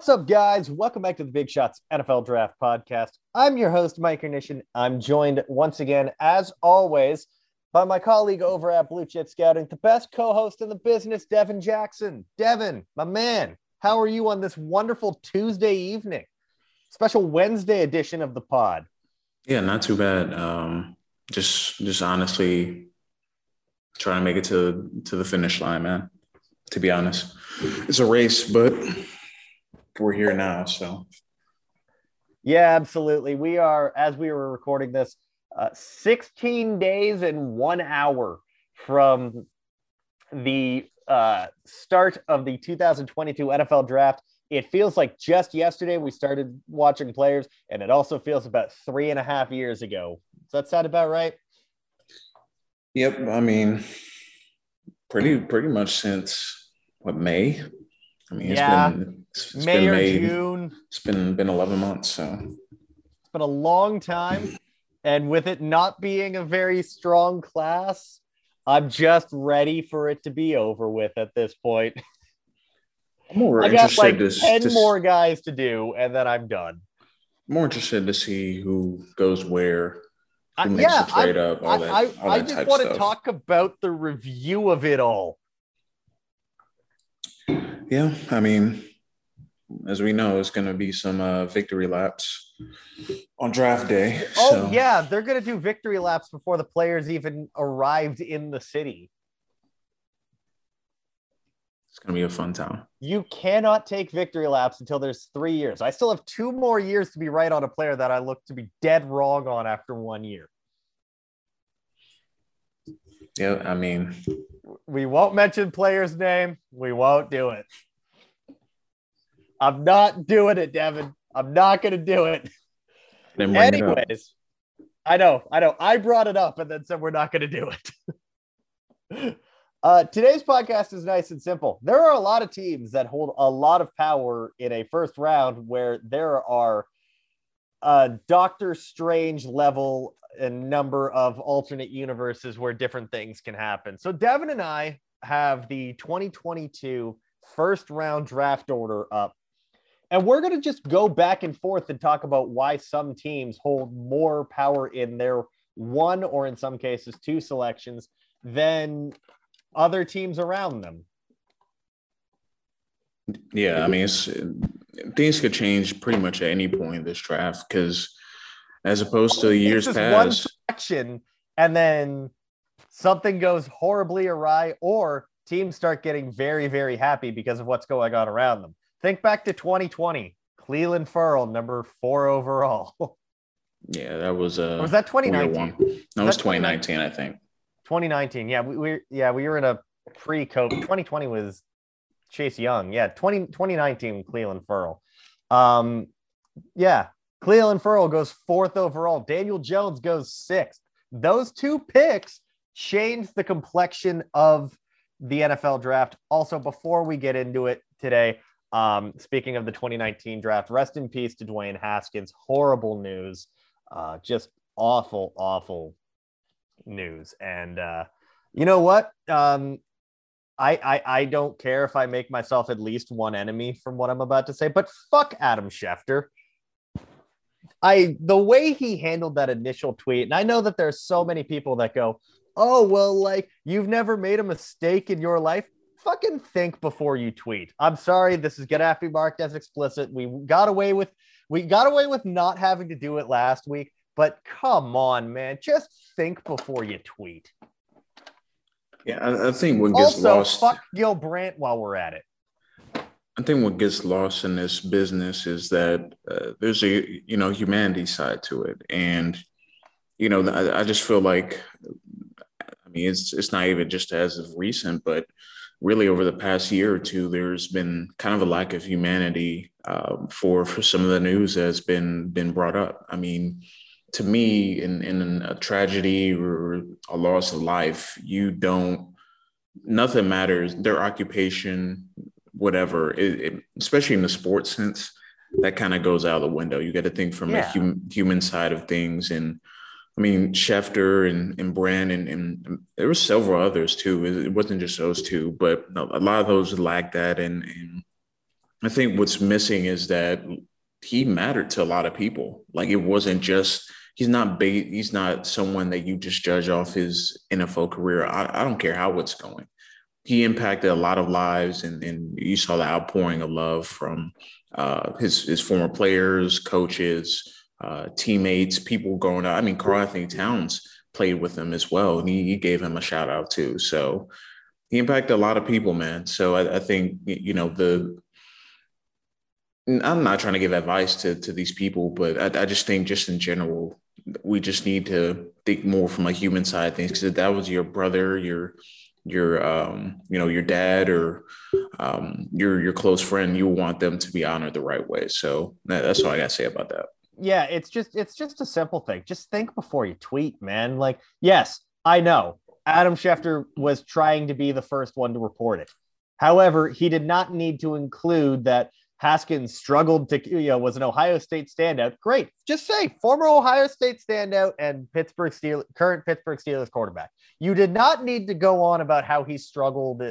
What's up, guys? Welcome back to the Big Shots NFL Draft Podcast. I'm your host, Mike Ernishin. I'm joined once again, as always, by my colleague over at Blue Chip Scouting, the best co-host in the business, Devin Jackson. Devin, my man, how are you on this wonderful Tuesday evening? Special Wednesday edition of the pod. Yeah, not too bad. Um, just, just honestly trying to make it to to the finish line, man. To be honest, it's a race, but we're here now. So, yeah, absolutely. We are, as we were recording this, uh, 16 days and one hour from the uh, start of the 2022 NFL draft. It feels like just yesterday we started watching players, and it also feels about three and a half years ago. Does that sound about right? Yep. I mean, pretty pretty much since what May. I mean, yeah. it's been it's, it's May been or May. June. It's been been eleven months. So It's been a long time. And with it not being a very strong class, I'm just ready for it to be over with at this point. I'm more I got interested like to, 10 to- more guys to do, and then I'm done. more interested to see who goes where, I- who makes yeah, the trade I, up, all that, I, all I that just want to talk about the review of it all. Yeah, I mean, as we know, it's going to be some uh, victory laps on draft day. Oh, so yeah, they're going to do victory laps before the players even arrived in the city. it's going to be a fun time. You cannot take victory laps until there's three years. I still have two more years to be right on a player that I look to be dead wrong on after one year. Yeah, I mean, We won't mention player's name. We won't do it. I'm not doing it, Devin. I'm not going to do it. bring it. Anyways, I know, I know. I brought it up and then said we're not going to do it. uh, today's podcast is nice and simple. There are a lot of teams that hold a lot of power in a first round where there are a Doctor Strange level and number of alternate universes where different things can happen. So Devin and I have the 2022 first round draft order up. And we're going to just go back and forth and talk about why some teams hold more power in their one or in some cases two selections than other teams around them. Yeah, I mean, it's things could change pretty much at any point in this draft because, as opposed to years past, one selection and then something goes horribly awry or teams start getting very, very happy because of what's going on around them. Think back to 2020, Clelin Ferrell, number four overall. yeah, that was uh, was that 2019? one. That was that 2019, I think. 2019. Yeah, we, we yeah, we were in a pre-COVID. 2020 was Chase Young. Yeah, 20, 2019 Clelin Ferrell. Um, yeah, Clelin Ferrell goes fourth overall. Daniel Jones goes sixth. Those two picks changed the complexion of the NFL draft. Also, before we get into it today, um, speaking of the 2019 draft, rest in peace to Dwayne Haskins. Horrible news. Uh, just awful, awful news. And uh, you know what? Um, I, I I don't care if I make myself at least one enemy from what I'm about to say, but fuck Adam Schefter. I the way he handled that initial tweet, and I know that there's so many people that go, "Oh well, like you've never made a mistake in your life." Fucking think before you tweet. I'm sorry, this is gonna have to be marked as explicit. We got away with we got away with not having to do it last week, but come on, man, just think before you tweet. Yeah, I, I think what gets Also, lost. fuck Gil Brandt while we're at it. I think what gets lost in this business is that uh, there's a you know humanity side to it, and you know I, I just feel like I mean, it's it's not even just as of recent, but really over the past year or two, there's been kind of a lack of humanity um, for for some of the news that's been been brought up. I mean, to me, in in a tragedy or a loss of life, you don't nothing matters. Their occupation, whatever, it, it, especially in the sports sense, that kind of goes out the window. You got to think from yeah. a hum, human side of things and I mean, Schefter and, and Brandt and, and there were several others too. It wasn't just those two, but a lot of those lacked that. And, and I think what's missing is that he mattered to a lot of people. Like it wasn't just he's not bait, he's not someone that you just judge off his NFL career. I, I don't care how it's going. He impacted a lot of lives, and, and you saw the outpouring of love from uh, his his former players, coaches, uh, teammates, people going up. I mean, Karl-Anthony Towns played with him as well, and he, he, gave him a shout out too. So he impacted a lot of people, man. So I, I think you know the. I'm not trying to give advice to to these people, but I, I just think just in general, we just need to think more from a human side things. Because if that was your brother, your your um, you know your dad or um, your your close friend, you want them to be honored the right way. So that, that's all I got to say about that yeah, it's just it's just a simple thing. Just think before you tweet, man. Like, yes, I know Adam Schefter was trying to be the first one to report it. However, he did not need to include that Haskins struggled to, you know, was an Ohio State standout. Great. Just say former Ohio State standout and Pittsburgh Steelers, current Pittsburgh Steelers quarterback. You did not need to go on about how he struggled,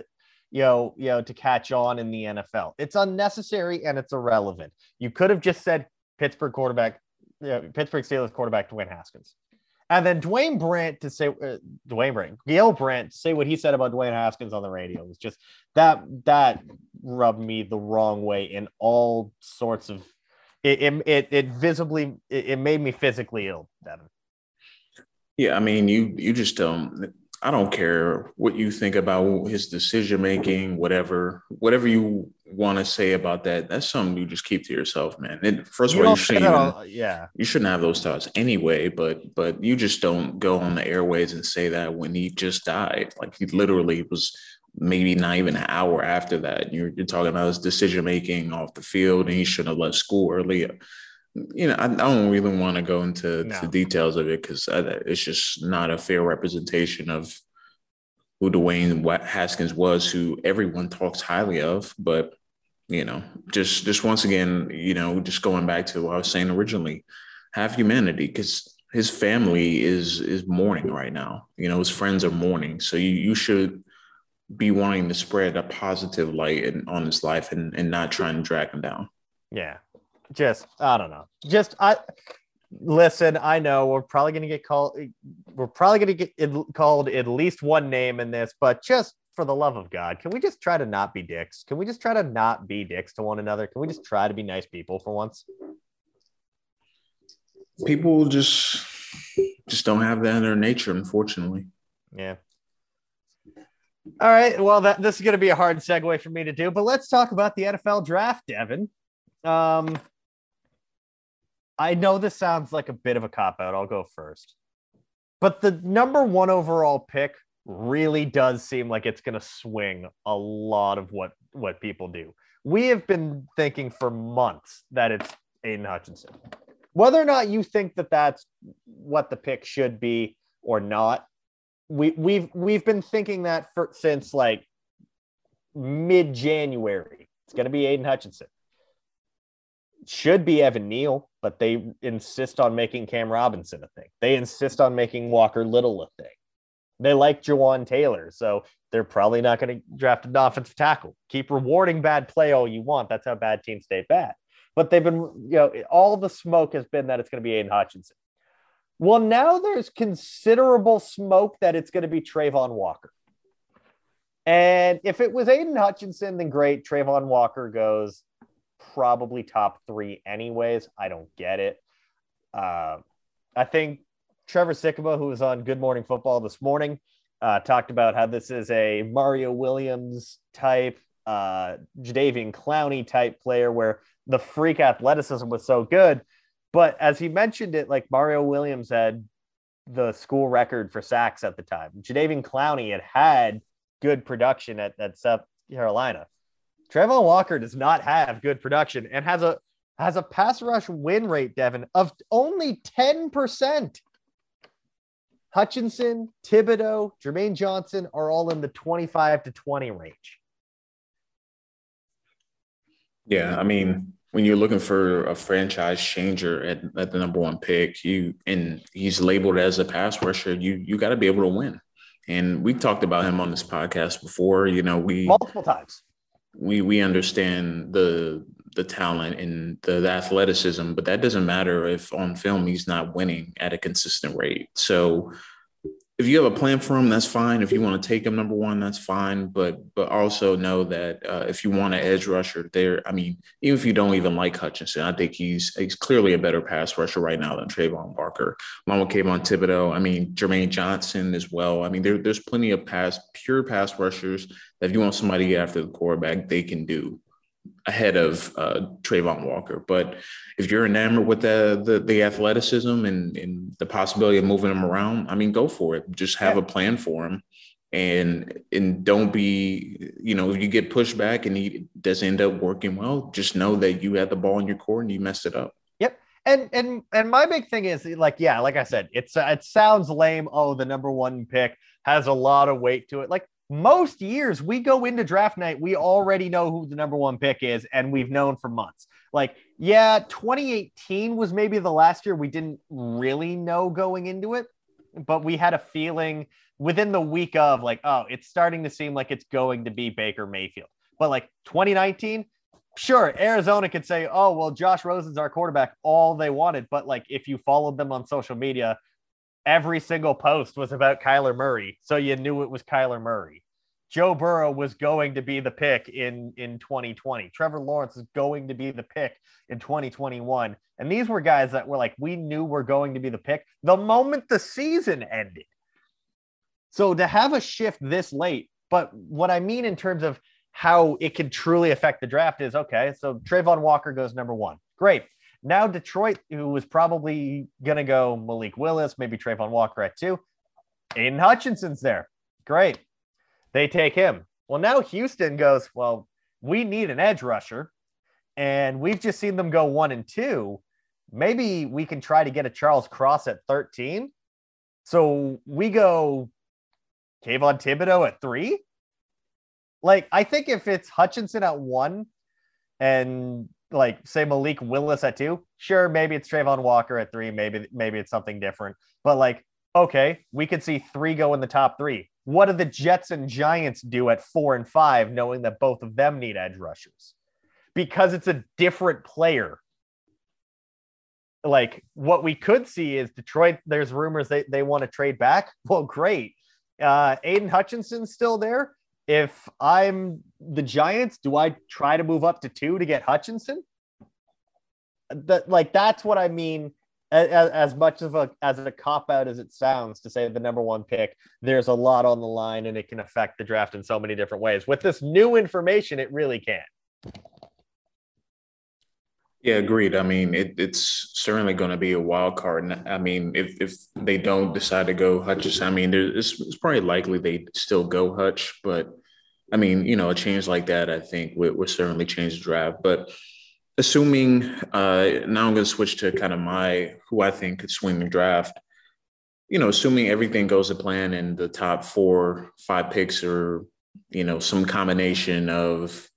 you know, you know, to catch on in the NFL. It's unnecessary and it's irrelevant. You could have just said Pittsburgh quarterback, yeah, Pittsburgh Steelers quarterback Dwayne Haskins. And then Dwayne Brandt to say uh, Dwayne Brandt, Gil Brandt say what he said about Dwayne Haskins on the radio was just that that rubbed me the wrong way in all sorts of it it it, visibly it, it made me physically ill, Devin. Yeah, I mean you you just don't I don't care what you think about his decision making, whatever, whatever you want to say about that. That's something you just keep to yourself, man. And first of all, you shouldn't even, yeah, you shouldn't have those thoughts anyway. But but you just don't go on the airways and say that when he just died. Like he literally was maybe not even an hour after that. You're you're talking about his decision making off the field, and he shouldn't have left school earlier you know, I, I don't really want to go into no. the details of it because it's just not a fair representation of who Dwayne Haskins was, who everyone talks highly of. But you know, just just once again, you know, just going back to what I was saying originally, have humanity because his family is is mourning right now. You know, his friends are mourning, so you you should be wanting to spread a positive light in, on his life and and not trying to drag him down. Yeah, just I don't know. Just I listen. I know we're probably going to get called. We're probably going to get called at least one name in this, but just for the love of God, can we just try to not be dicks? Can we just try to not be dicks to one another? Can we just try to be nice people for once? People just just don't have that in their nature, unfortunately. Yeah. All right. Well, that this is going to be a hard segue for me to do, but let's talk about the NFL draft, Devin. Um, I know this sounds like a bit of a cop out. I'll go first. But the number one overall pick really does seem like it's going to swing a lot of what what people do. We have been thinking for months that it's Aidan Hutchinson. Whether or not you think that that's what the pick should be or not, we we've we've been thinking that for since like mid January. It's going to be Aidan Hutchinson should be Evan Neal, but they insist on making Cam Robinson a thing. They insist on making Walker Little a thing. They like Jawaan Taylor, so they're probably not going to draft an offensive tackle. Keep rewarding bad play all you want. That's how bad teams stay bad. But they've been, you know, all the smoke has been that it's going to be Aidan Hutchinson. Well, now there's considerable smoke that it's going to be Travon Walker. And if it was Aidan Hutchinson, then great. Travon Walker goes probably top three anyways. I don't get it. Uh, I think Trevor Sikkema, who was on Good Morning Football this morning, uh, talked about how this is a Mario Williams type, uh, Jadeveon Clowney type player where the freak athleticism was so good. But as he mentioned it, like Mario Williams had the school record for sacks at the time. Jadeveon Clowney had had good production at, at South Carolina. Travon Walker does not have good production and has a has a pass rush win rate, Devin, of only 10%. Hutchinson, Thibodeaux, Jermaine Johnson are all in the 25 to 20 range. Yeah, I mean, when you're looking for a franchise changer at, at the number one pick, you and he's labeled as a pass rusher, you you got to be able to win. And we talked about him on this podcast before. You know, we multiple times. We we understand the the talent and the, the, athleticism, but that doesn't matter if on film he's not winning at a consistent rate. So if you have a plan for him, that's fine. If you want to take him number one, that's fine. But but also know that uh, if you want an edge rusher, there, I mean, even if you don't even like Hutchinson, I think he's he's clearly a better pass rusher right now than Travon Barker, Along with Kayvon Thibodeaux. I mean, Jermaine Johnson as well. I mean, there, there's plenty of pass pure pass rushers that if you want somebody after the quarterback, they can do ahead of uh, Travon Walker. But if you're enamored with the the, the athleticism and, and, the possibility of moving him around, I mean, go for it. Just have yeah. a plan for him, and and don't be you know if you get pushed back and he doesn't end up working well, just know that you had the ball in your court and you messed it up. Yep. And and and my big thing is like yeah, like I said, it's it sounds lame. Oh, the number one pick has a lot of weight to it. Like most years we go into draft night, we already know who the number one pick is, and we've known for months. Like, yeah, 2018 was maybe the last year we didn't really know going into it, but we had a feeling within the week of like, oh, it's starting to seem like it's going to be Baker Mayfield. But like 2019, sure, Arizona could say, oh, well, Josh Rosen's our quarterback, all they wanted. But like, if you followed them on social media, every single post was about Kyler Murray. So you knew it was Kyler Murray. Joe Burrow was going to be the pick in, in 2020. Trevor Lawrence is going to be the pick in 2021. And these were guys that were like, we knew we're going to be the pick the moment the season ended. So to have a shift this late, but what I mean in terms of how it can truly affect the draft is okay, so Travon Walker goes number one. Great. Now Detroit, who was probably going to go Malik Willis, maybe Travon Walker at two. Aidan Hutchinson's there. Great. They take him. Well, now Houston goes, well, we need an edge rusher. And we've just seen them go one and two. Maybe we can try to get a Charles Cross at 13. So we go Kayvon Thibodeaux at three. Like, I think if it's Hutchinson at one and like say Malik Willis at two, sure, maybe it's Travon Walker at three, maybe maybe it's something different. But like, okay, we could see three go in the top three. What do the Jets and Giants do at four and five, knowing that both of them need edge rushers? Because it's a different player. Like what we could see is Detroit, there's rumors they, they want to trade back. Well, great. Uh, Aidan Hutchinson's still there if I'm the Giants, do I try to move up to two to get Hutchinson? That like that's what I mean. As, as much of a as a cop out as it sounds to say the number one pick, there's a lot on the line and it can affect the draft in so many different ways. With this new information, it really can. Yeah, agreed. I mean, it, it's certainly going to be a wild card. I mean, if if they don't decide to go Hutchinson, I mean, it's, it's probably likely they still go Hutch, but I mean, you know, a change like that, I think would, would certainly change the draft. But assuming uh, now I'm going to switch to kind of my who I think could swing the draft. You know, assuming everything goes to plan and the top four, five picks are, you know, some combination of,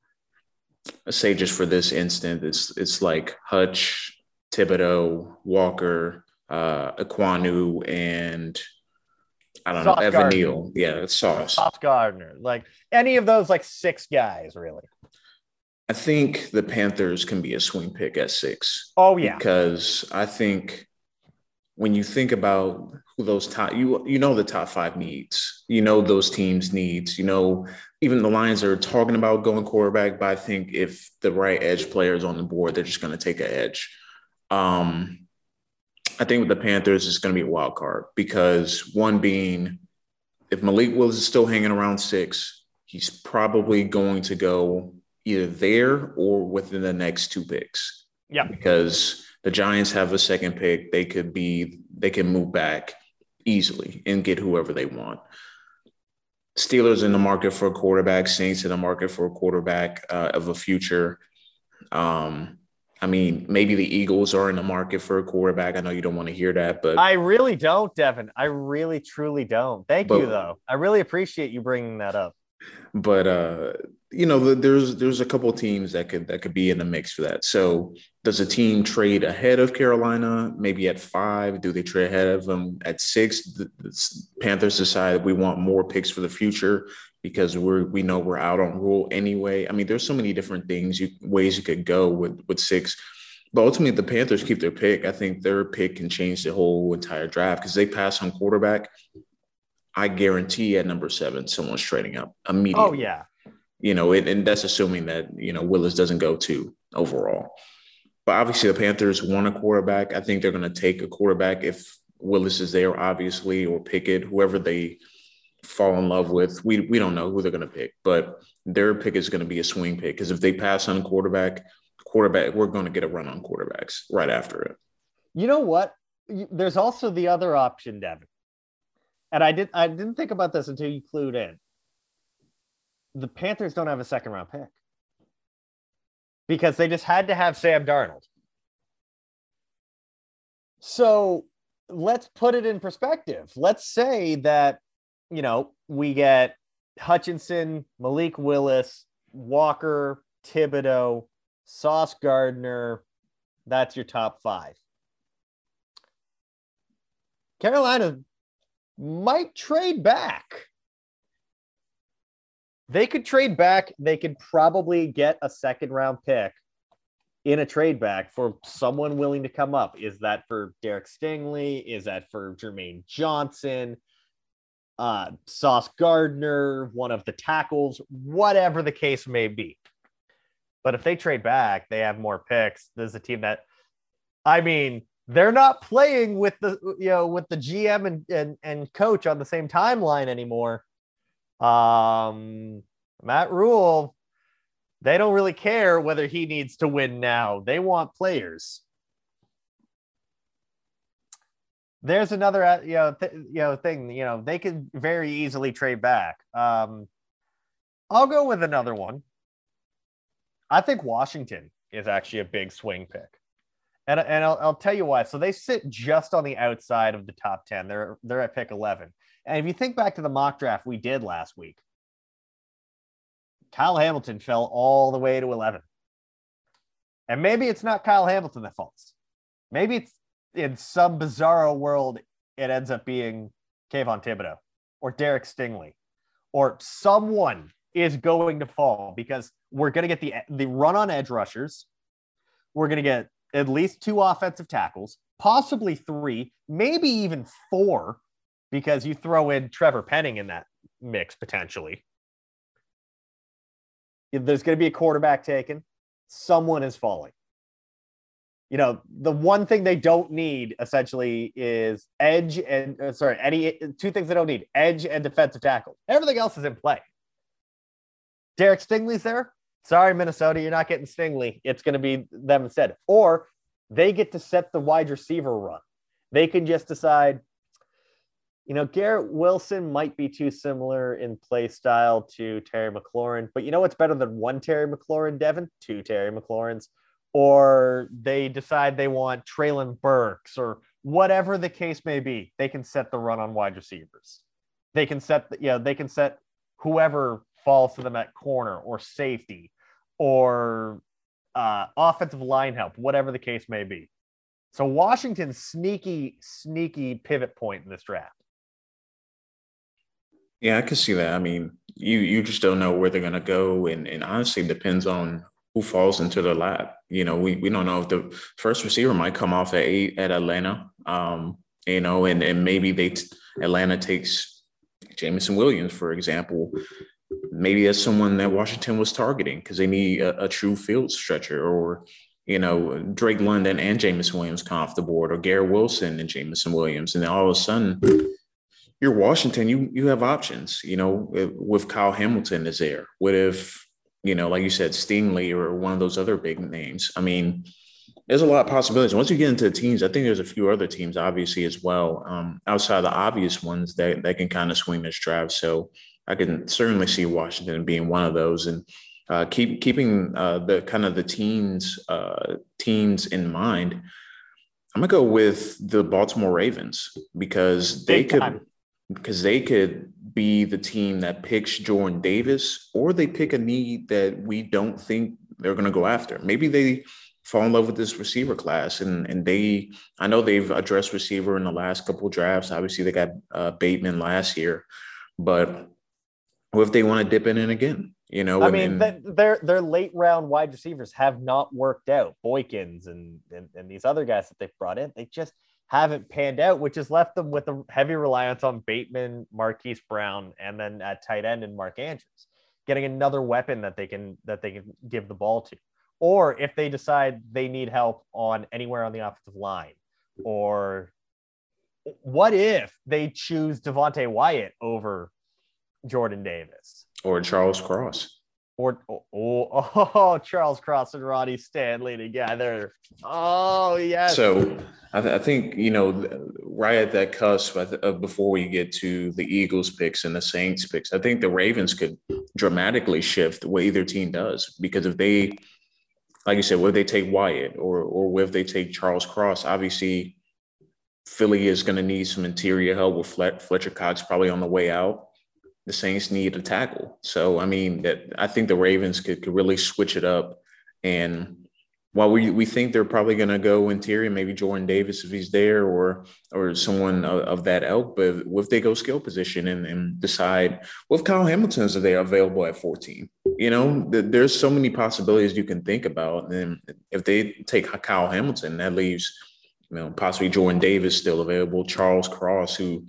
say, just for this instant, it's it's like Hutch, Thibodeaux, Walker, uh, Ekwonu, and I don't Sauce know, Evan. Neal. Yeah, it's Sauce. Sauce Gardner. Like any of those, like six guys, really. I think the Panthers can be a swing pick at six. Oh, yeah. Because I think when you think about who those top you you know the top five needs you know those teams needs you know even the lions are talking about going quarterback but i think if the right edge player is on the board they're just going to take an edge um I think with the Panthers, it's going to be a wild card because one being, if Malik Willis is still hanging around six, he's probably going to go either there or within the next two picks. Yeah. Because the Giants have a second pick. They could be, they can move back. easily and get whoever they want. Steelers in the market for a quarterback, Saints in the market for a quarterback uh, of a future. Um, I mean, maybe the Eagles are in the market for a quarterback. I know you don't want to hear that, but I really don't, Devin. I really, truly don't. Thank but, you, though. I really appreciate you bringing that up. But uh, you know, there's there's a couple teams that could that could be in the mix for that. So, does a team trade ahead of Carolina? Maybe at five? Do they trade ahead of them at six? The, the Panthers decide we want more picks for the future because we're we know we're out on Rhule anyway. I mean, there's so many different things you ways you could go with with six. But ultimately, the Panthers keep their pick. I think their pick can change the whole entire draft because they pass on quarterback. I guarantee at number seven, someone's trading up oh, immediately. Oh yeah, you know, it, and that's assuming that you know Willis doesn't go to overall. But obviously, the Panthers want a quarterback. I think they're going to take a quarterback if Willis is there, obviously, or Pickett, whoever they fall in love with. We we don't know who they're going to pick, but their pick is going to be a swing pick because if they pass on a quarterback, quarterback, we're going to get a run on quarterbacks right after it. You know what? There's also the other option, Devin. And I did I didn't think about this until you clued in the Panthers don't have a second round pick because they just had to have Sam Darnold. So let's put it in perspective. Let's say that, you know, we get Hutchinson, Malik Willis, Walker, Thibodeaux, Sauce Gardner. That's your top five. Carolina might trade back they could trade back. They could probably get a second round pick in a trade back for someone willing to come up. Is that for Derek Stingley? Is that for Jermaine Johnson? Uh, Sauce Gardner, one of the tackles, whatever the case may be. But if they trade back, they have more picks. There's a team that, I mean, they're not playing with the you know with the GM and and, and coach on the same timeline anymore. Um, Matt Rhule, they don't really care whether he needs to win now. They want players. There's another, uh, you know, th- you know, thing. You know, they could very easily trade back. Um, I'll go with another one. I think Washington is actually a big swing pick. And, and I'll, I'll tell you why. So they sit just on the outside of the top 10. They're, they're at pick 11. And if you think back to the mock draft we did last week, Kyle Hamilton fell all the way to 11. And maybe it's not Kyle Hamilton that falls. Maybe it's in some bizarro world, it ends up being Kayvon Thibodeaux or Derek Stingley or someone is going to fall because we're going to get the, the run on edge rushers. We're going to get at least two offensive tackles, possibly three, maybe even four because you throw in Trevor Penning in that mix potentially. There's going to be a quarterback taken. Someone is falling. You know, the one thing they don't need essentially is edge and uh, sorry, any two things they don't need edge and defensive tackle. Everything else is in play. Derek Stingley's there. Sorry, Minnesota, you're not getting Stingley. It's going to be them instead. Or they get to set the wide receiver run. They can just decide, you know, Garrett Wilson might be too similar in play style to Terry McLaurin, but you know what's better than one Terry McLaurin, Devin? Two Terry McLaurins. Or they decide they want Treylon Burks or whatever the case may be. They can set the run on wide receivers. They can set, the, you know, they can set whoever falls to them at corner or safety or uh, offensive line help, whatever the case may be. So Washington's sneaky, sneaky pivot point in this draft. Yeah, I can see that. I mean, you you just don't know where they're gonna go, and and honestly, depends on who falls into the lap. You know, we we don't know if the first receiver might come off at eight at Atlanta. Um, you know, and and maybe they Atlanta takes Jameson Williams, for example. Maybe that's someone that Washington was targeting because they need a, a, true field stretcher, or you know, Drake London and Jameson Williams come off the board, or Garrett Wilson and Jameson Williams, and then all of a sudden you're Washington, you you have options. You know, with Kyle Hamilton is there. What if you know, like you said, Stingley or one of those other big names? I mean, there's a lot of possibilities. Once you get into the teams, I think there's a few other teams, obviously, as well, um, outside the obvious ones that, that can kind of swing this draft. So I can certainly see Washington being one of those. And uh, keep keeping uh, the kind of the teens uh, teens in mind. I'm gonna go with the Baltimore Ravens because they could because they could be the team that picks Jordan Davis, or they pick a need that we don't think they're gonna go after. Maybe they fall in love with this receiver class, and and they I know they've addressed receiver in the last couple drafts. Obviously, they got uh, Bateman last year, but what if they want to dip in it again? You know, I mean, their their late round wide receivers have not worked out. Boykins and, and and these other guys that they've brought in, they just haven't panned out, which has left them with a heavy reliance on Bateman, Marquise Brown, and then at tight end and Mark Andrews, getting another weapon that they can that they can give the ball to. Or if they decide they need help on anywhere on the offensive line, or what if they choose Devonte Wyatt over Jordan Davis? or Charles Cross. Or oh, oh, oh, Charles Cross and Ronnie Stanley together. Oh yes. So I, th- I think you know right at that cusp uh, before we get to the Eagles picks and the Saints picks, I think the Ravens could dramatically shift what either team does because if they, like you said, whether they take Wyatt or or if they take Charles Cross, obviously Philly is going to need some interior help with Fletcher Cox probably on the way out the Saints need a tackle. So I mean that I think the Ravens could, could really switch it up. And while we, we think they're probably going to go interior, maybe Jordan Davis if he's there, or or someone of, of that ilk. But if they go skill position and, and decide, well, if Kyle Hamilton's they available at 14? You know, th- there's so many possibilities you can think about. And if they take Kyle Hamilton, that leaves, you know, possibly Jordan Davis still available, Charles Cross, who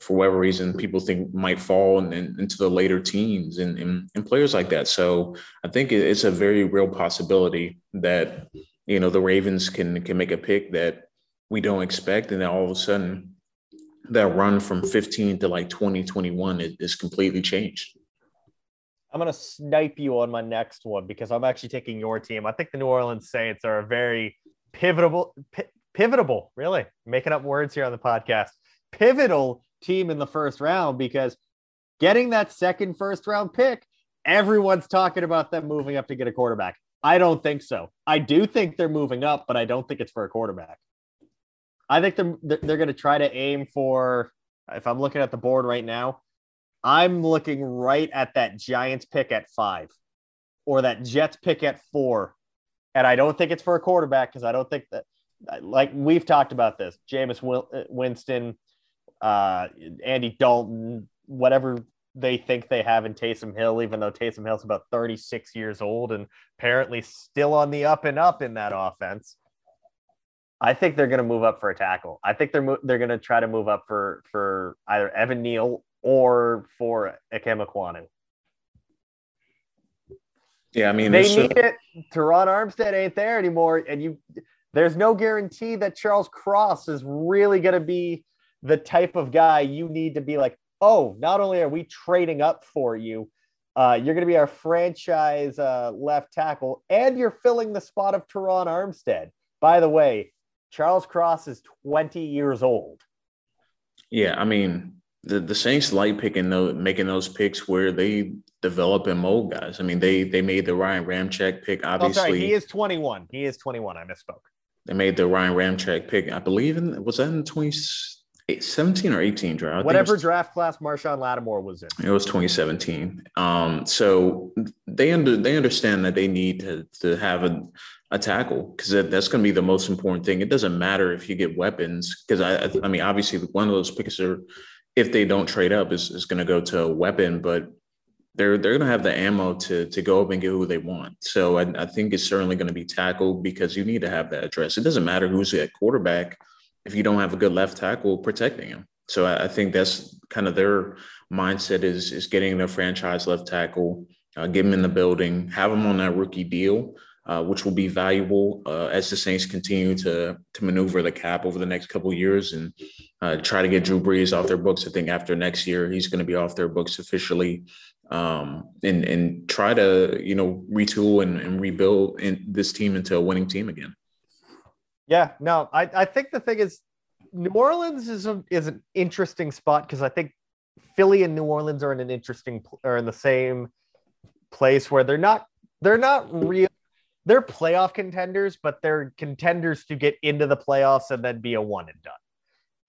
for whatever reason people think might fall in, into the later teens and, and, and, players like that. So I think it's a very real possibility that you know the Ravens can can make a pick that we don't expect, and then all of a sudden that run from 15 to like 2021 is, is completely changed. I'm gonna snipe you on my next one because I'm actually taking your team. I think the New Orleans Saints are a very pivotal, pivotal, really making up words here on the podcast. Pivotal team in the first round because getting that second first round pick, everyone's talking about them moving up to get a quarterback. I don't think so. I do think they're moving up, but I don't think it's for a quarterback. I think they're they're going to try to aim for. If I'm looking at the board right now, I'm looking right at that Giants pick at five, or that Jets pick at four, and I don't think it's for a quarterback because I don't think that. Like we've talked about this, Jameis uh, Winston, uh, Andy Dalton, whatever they think they have in Taysom Hill, even though Taysom Hill's about 36 years old and apparently still on the up and up in that offense. I think they're going to move up for a tackle. I think they're mo- they're going to try to move up for for either Evan Neal or for Ikem Ekwonu. Yeah, I mean they need a- it. Terron Armstead ain't there anymore, and you there's no guarantee that Charles Cross is really going to be the type of guy you need to be like, oh, not only are we trading up for you, uh, you're going to be our franchise uh, left tackle, and you're filling the spot of Terron Armstead. By the way, Charles Cross is 20 years old. Yeah, I mean, the, the Saints like picking those, making those picks where they develop and mold guys. I mean, they they made the Ryan Ramczyk pick. Obviously, oh, sorry, he is 21. He is 21. I misspoke. They made the Ryan Ramczyk pick. I believe in was that in 20, 17 or 18 draft. Whatever was, draft class Marshon Lattimore was in. It was 2017. Um, so they under they understand that they need to to have a, a tackle because that, that's going to be the most important thing. It doesn't matter if you get weapons because I I mean obviously one of those picks are if they don't trade up is, is going to go to a weapon, but they're they're going to have the ammo to to go up and get who they want. So I, I think it's certainly going to be tackled because you need to have that address. It doesn't matter who's at quarterback if you don't have a good left tackle protecting him. So I, I think that's kind of their mindset is is getting their franchise left tackle, uh, get him in the building, have him on that rookie deal, uh, which will be valuable uh, as the Saints continue to to maneuver the cap over the next couple years and uh, try to get Drew Brees off their books. I think after next year he's going to be off their books officially, um, and and try to you know retool and, and rebuild in this team into a winning team again. Yeah, no, I, I think the thing is New Orleans is a, is an interesting spot because I think Philly and New Orleans are in an interesting are in the same place where they're not they're not real they're playoff contenders, but they're contenders to get into the playoffs and then be a one and done.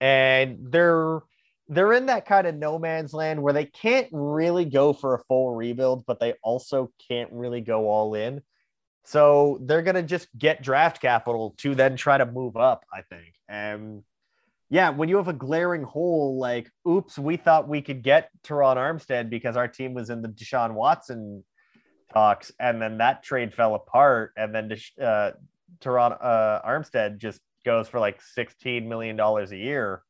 And they're they're in that kind of no man's land where they can't really go for a full rebuild, but they also can't really go all in. So they're gonna just get draft capital to then try to move up, I think. And yeah, when you have a glaring hole like, oops, we thought we could get Terron Armstead because our team was in the Deshaun Watson talks, and then that trade fell apart, and then uh, Terron uh, Armstead just goes for like sixteen million dollars a year,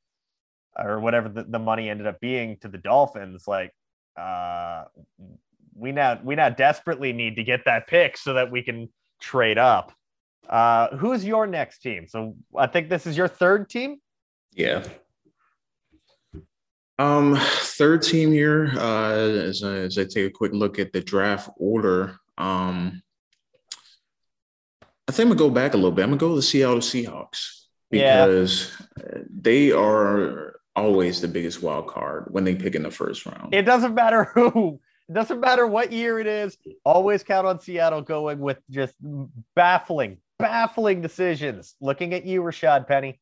or whatever the, the money ended up being to the Dolphins. Like, uh, we now we now desperately need to get that pick so that we can trade up. Uh, who's your next team? So I think this is your third team. Yeah. Um, third team here. Uh, as I, as I take a quick look at the draft order, um, I think I'm gonna go back a little bit. I'm gonna go to the Seattle Seahawks because yeah. they are always the biggest wild card when they pick in the first round. It doesn't matter who. It doesn't matter what year it is. Always count on Seattle going with just baffling, baffling decisions. Looking at you, Rashad Penny.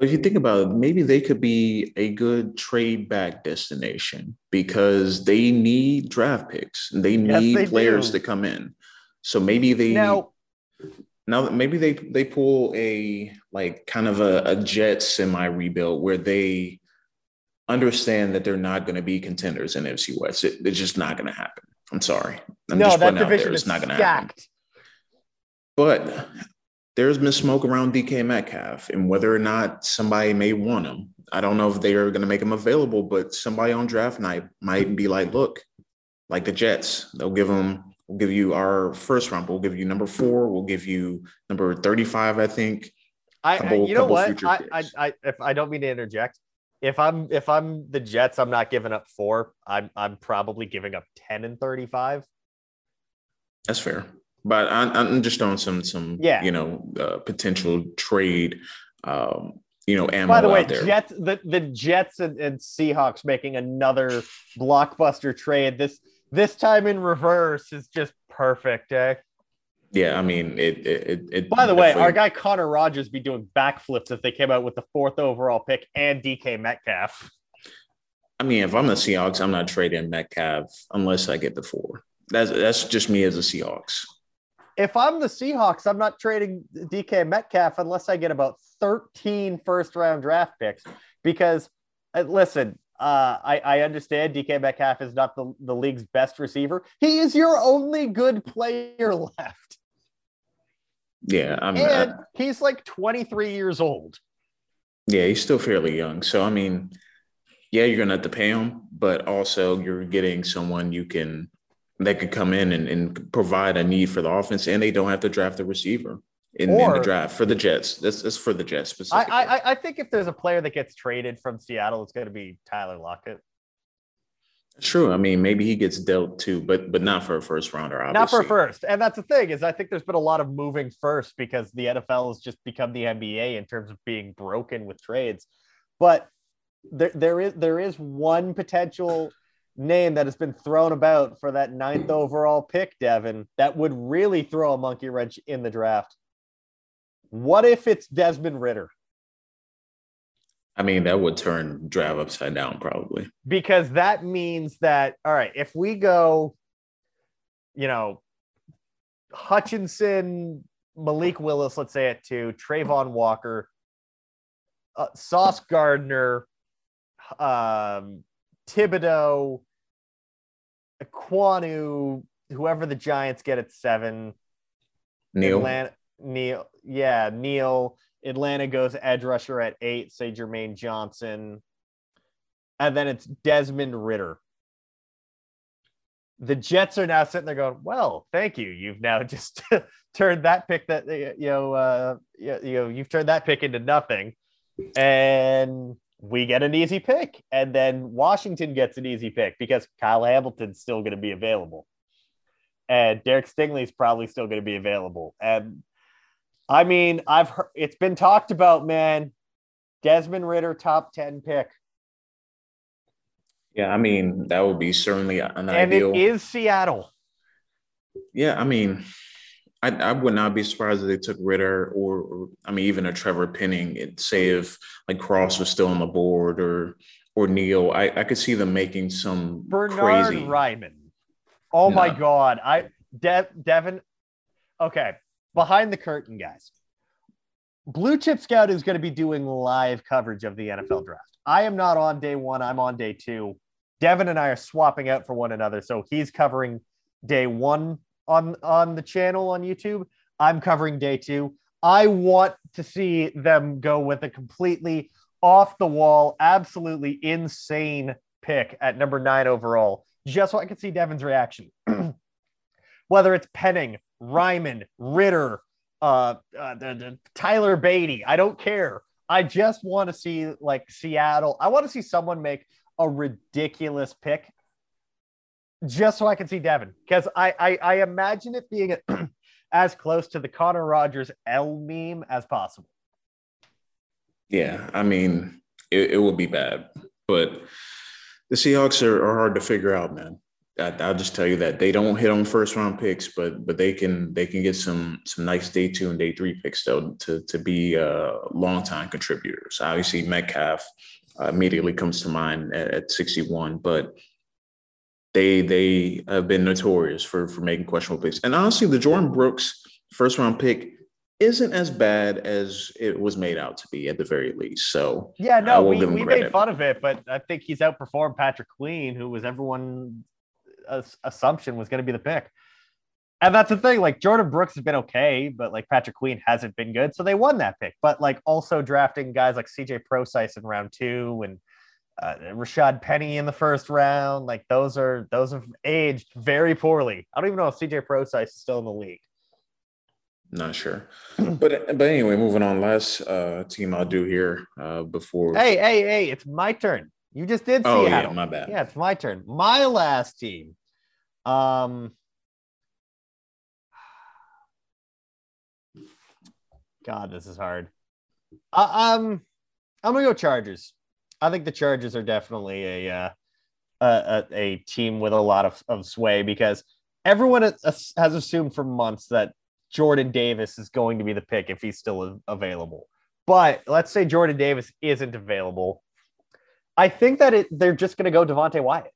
If you think about it, maybe they could be a good trade back destination because they need draft picks. They need yes, they players do. to come in. So maybe they now, now maybe they they pull a like kind of a, a Jets semi rebuild where they understand that they're not going to be contenders in FC West. It, it's just not going to happen. I'm sorry. I'm no, that division is not going to happen. But there's been smoke around DK Metcalf and whether or not somebody may want him. I don't know if they are going to make him available, but somebody on draft night might be like, look, like the Jets, they'll give him, we'll give you our first round, we'll give you number four, we'll give you number 35, I think. I, couple, you know what? I, I, I, if I don't mean to interject, if I'm if I'm the Jets, I'm not giving up four. I'm I'm probably giving up 10 and 35. That's fair but I, am just on some some yeah. you know uh, potential trade. Um, you know, ammo By the way. Jets the, the Jets and, and Seahawks making another blockbuster trade. This this time in reverse is just perfect. Eh? Yeah, I mean it. It. it By the way, our guy Connor Rogers be doing backflips if they came out with the fourth overall pick and DK Metcalf. I mean, if I'm the Seahawks, I'm not trading Metcalf unless I get the four. That's that's just me as a Seahawks if I'm the Seahawks, I'm not trading DK Metcalf unless I get about 13 first round draft picks. Because uh, listen, uh, I, I understand DK Metcalf is not the, the league's best receiver. He is your only good player left. Yeah, I'm, and uh, he's like 23 years old. Yeah, he's still fairly young. So I mean, yeah, you're gonna have to pay him, but also you're getting someone you can that could come in and, and provide a need for the offense, and they don't have to draft the receiver in, or, in the draft for the Jets. This is for the Jets specifically. I, I, I think if there's a player that gets traded from Seattle, it's going to be Tyler Lockett. True. I mean, maybe he gets dealt too, but but not for a first rounder. Obviously. Not for first, and that's the thing is, I think there's been a lot of moving first because the NFL has just become the NBA in terms of being broken with trades. But there there is there is one potential name that has been thrown about for that ninth overall pick, Devin, that would really throw a monkey wrench in the draft. What if it's Desmond Ridder? I mean, that would turn draft upside down probably. Because that means that, all right, if we go, you know, Hutchinson, Malik Willis, let's say it to Travon Walker, uh, Sauce Gardner, um, Thibodeaux, Ekwonu, whoever the Giants get at seven. Neal. Atlanta, Neal. Yeah, Neal. Atlanta goes edge rusher at eight, say Jermaine Johnson. And then it's Desmond Ridder. The Jets are now sitting there going, well, thank you. You've now just turned that pick that, you know, uh, you know, you've turned that pick into nothing. And we get an easy pick. And then Washington gets an easy pick because Kyle Hamilton's still going to be available. And Derek Stingley's probably still going to be available. And I mean, I've heard it's been talked about, man. Desmond Ridder, top 10 pick. Yeah, I mean, that would be certainly an and ideal. it is Seattle. Yeah, I mean, I, I would not be surprised if they took Ridder or, or I mean, even a Trevor Penning. It, say if like Cross was still on the board or or Neal, I, I could see them making some Bernard crazy. Ryman. Oh my God. I De- Devin. Okay. Behind the curtain, guys. Blue Chip Scout is going to be doing live coverage of the NFL draft. I am not on day one. I'm on day two. Devin and I are swapping out for one another. So he's covering day one on, on the channel on YouTube. I'm covering day two. I want to see them go with a completely off the wall, absolutely insane pick at number nine overall, just so I can see Devin's reaction. Whether it's Penning, Raimann, Ridder, uh, uh the, the Tyler Beatty, I don't care. I just want to see like Seattle. I want to see someone make a ridiculous pick, just so I can see Devin, because I, I I imagine it being as close to the Connor Rogers L meme as possible. Yeah, I mean, it, it would be bad, but the Seahawks are, are hard to figure out, man. I, I'll just tell you that they don't hit on first round picks, but but they can they can get some some nice day two and day three picks though to to be uh, long time contributors. Obviously, Metcalf uh, immediately comes to mind at, at sixty one, but they they have been notorious for for making questionable picks. And honestly, the Jordyn Brooks first round pick isn't as bad as it was made out to be at the very least. So Yeah, no, we, we made fun of it, but I think he's outperformed Patrick Queen, who was everyone's as- assumption was going to be the pick. And that's the thing. Like Jordyn Brooks has been okay, but like Patrick Queen hasn't been good, so they won that pick. But like also drafting guys like CJ Procise in round two and uh, Rashaad Penny in the first round, like those are those have aged very poorly. I don't even know if CJ Procise is still in the league. Not sure, but but anyway, moving on. Last uh, team I'll do here uh, before. Hey, hey, hey! It's my turn. You just did oh Seattle. yeah, my bad. Yeah, it's my turn. My last team. Um God, this is hard. Uh, um I'm gonna go Chargers. I think the Chargers are definitely a uh, a, a, team with a lot of, of sway because everyone has assumed for months that Jordan Davis is going to be the pick if he's still available. But let's say Jordan Davis isn't available. I think that it, they're just going to go Devonte Wyatt.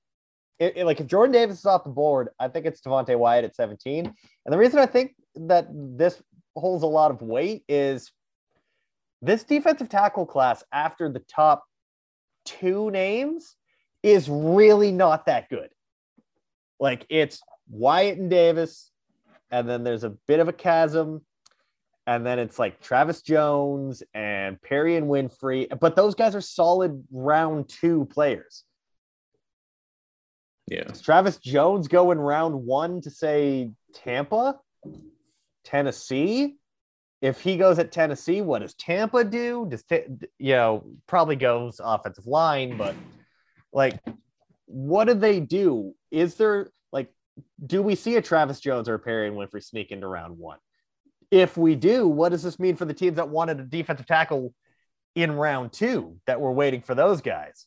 It, it- like if Jordan Davis is off the board, I think it's Devonte Wyatt at 17. And the reason I think that this holds a lot of weight is this defensive tackle class after the top two names is really not that good. Like it's Wyatt and Davis, and then there's a bit of a chasm, and then it's like Travis Jones and Perrion Winfrey, but those guys are solid round two players. Yeah, Does Travis Jones go in round one to say Tampa, Tennessee? If he goes at Tennessee, what does Tampa do? Does you know probably goes offensive line, but like, what do they do? Is there like, do we see a Travis Jones or a Perrion Winfrey sneak into round one? If we do, what does this mean for the teams that wanted a defensive tackle in round two that were waiting for those guys?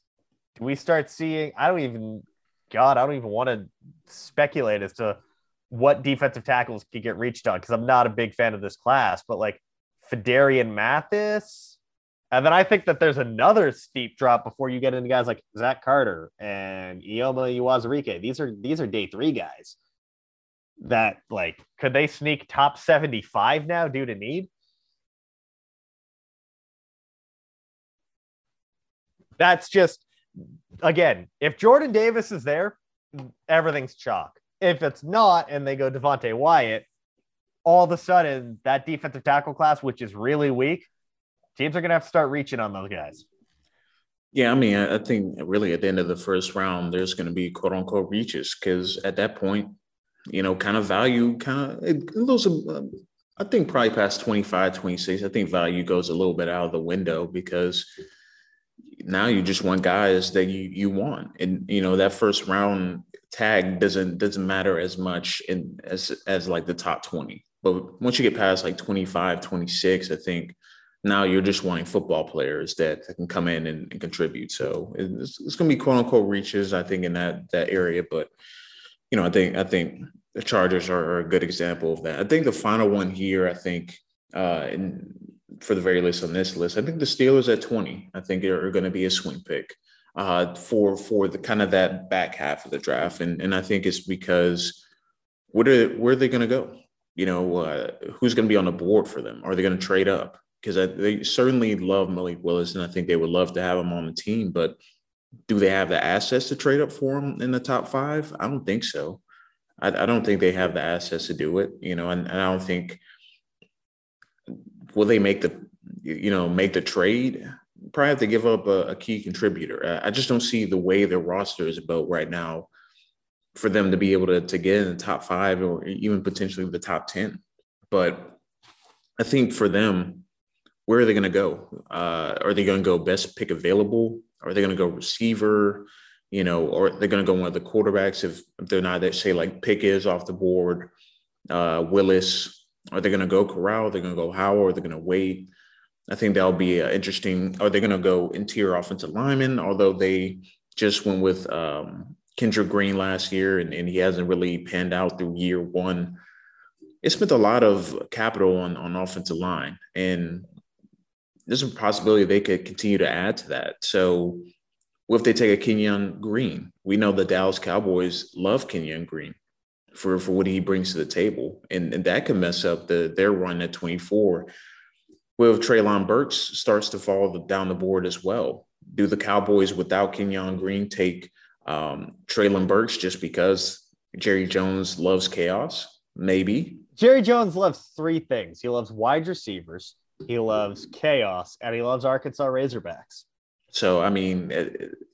Do we start seeing? I don't even God, I don't even want to speculate as to what defensive tackles could get reached on because I'm not a big fan of this class, but like Phidarian Mathis. And then I think that there's another steep drop before you get into guys like Zach Carter and Eyioma Uwazurike. These are these are day three guys that like could they sneak top 75 now due to need? That's just again, if Jordan Davis is there, everything's chalk. If it's not, and they go Devonte Wyatt, all of a sudden that defensive tackle class, which is really weak, teams are gonna have to start reaching on those guys. yeah. I mean, I, I think really at the end of the first round, there's going to be quote unquote reaches because at that point, you know, kind of value kind of it, loses. um, I think probably past 25, 26, I think value goes a little bit out of the window because now you just want guys that you you want, and you know that first round tag doesn't doesn't matter as much in as as like the top 20 But once you get past like 25, 26, I think now you're just wanting football players that, that can come in and, and contribute. So it's, it's going to be quote unquote reaches, I think, in that that area. But you know, I think I think the Chargers are, a good example of that. I think the final one here, I think, uh, and for the very least on this list, I think the Steelers at 20. I think are, are going to be a swing pick uh, for for the kind of that back half of the draft, and and I think it's because what are where are they going to go? You know, uh, who's going to be on the board for them? Are they going to trade up? Because they certainly love Malik Willis, and I think they would love to have him on the team. But do they have the assets to trade up for him in the top five? I don't think so. I, I don't think they have the assets to do it. You know, and, and I don't think will they make the you know make the trade probably have to give up a, a, key contributor. I just don't see the way their roster is built right now for them to be able to, to get in the top five or even potentially the top 10. But I think for them, where are they going to go? Uh, are they going to go best pick available? Are they going to go receiver? You know, or they're going to go one of the quarterbacks if, they're not, that say like Pick is off the board, uh, Willis. Are they going to go Corral? Are they going to go Howell? Are they going to wait? I think that'll be uh, interesting. Are they going to go interior offensive lineman? Although they just went with um, Kendrick Green last year and, and he hasn't really panned out through year one. It spent a lot of capital on, on offensive line. And there's a possibility they could continue to add to that. So, what if they take a Kenyon Green? We know the Dallas Cowboys love Kenyon Green for, for what he brings to the table. And, and that could mess up the their run at 24 with Treylon Burks starts to fall down the board as well. Do the Cowboys without Kenyon Green take um, Treylon Burks just because Jerry Jones loves chaos? Maybe. Jerry Jones loves three things. He loves wide receivers, he loves chaos, and he loves Arkansas Razorbacks. So, I mean,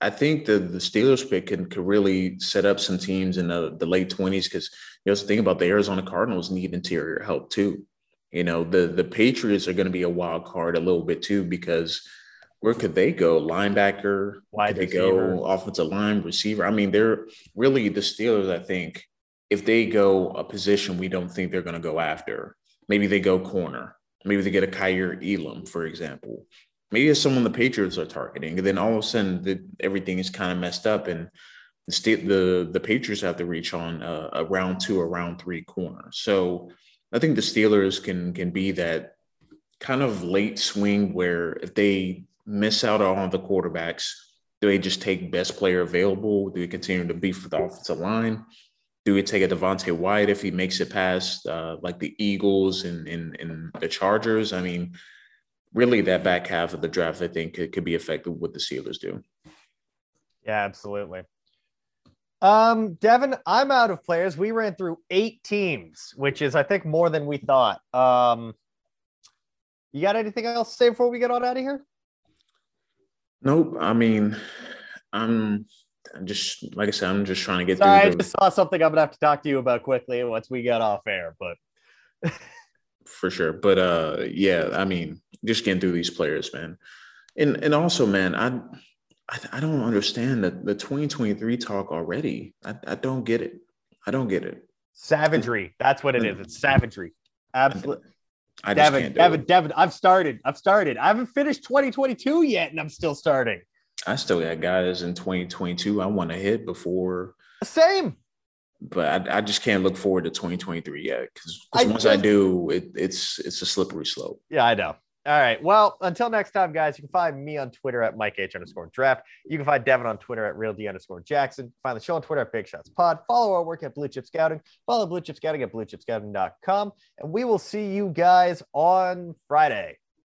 I think the, the Steelers pick can, could really set up some teams in the, the late 20s because you know, think about the Arizona Cardinals need interior help too. You know, the the Patriots are going to be a wild card a little bit too because where could they go? Linebacker, why could they go offensive line, receiver? I mean, they're really the Steelers. I think if they go a position we don't think they're going to go after, maybe they go corner. Maybe they get a Kaiir Elam, for example. Maybe it's someone the Patriots are targeting, and then all of a sudden the, everything is kind of messed up, and the the the Patriots have to reach on a, a round two or round three corner. So I think the Steelers can can be that kind of late swing where if they miss out on the quarterbacks, do they just take best player available? Do they continue to beef with the offensive line? Do we take a Devonte Wyatt if he makes it past uh, like the Eagles and, and, and the Chargers? I mean, really that back half of the draft, I think could, could be affected what the Steelers do. Yeah, absolutely. Um, Devin, I'm out of players. We ran through eight teams, which is, I think, more than we thought. Um, you got anything else to say before we get on out of here? Nope. I mean, I'm just like I said, I'm just trying to get Sorry, through. I just saw something I'm gonna have to talk to you about quickly once we get off air, but for sure. But uh, yeah, I mean, just getting through these players, man, and and also, man, I I, I don't understand the, the 2023 talk already. I, I don't get it. I don't get it. Savagery. That's what it is. It's savagery. Absolutely. I just Devin, can't Devin, it. Devin, I've started. I've started. I haven't finished 2022 yet, and I'm still starting. I still got guys in 2022 I want to hit before. Same. But I, I just can't look forward to 2023 yet because once just, I do, it, it's it's a slippery slope. Yeah, I know. All right. Well, until next time, guys, you can find me on Twitter at Mike H underscore draft. You can find Devin on Twitter at Real D underscore Jackson. Find the show on Twitter at Big Shots Pod. Follow our work at Blue Chip Scouting. Follow Blue Chip Scouting at bluechipscouting.com. And we will see you guys on Friday.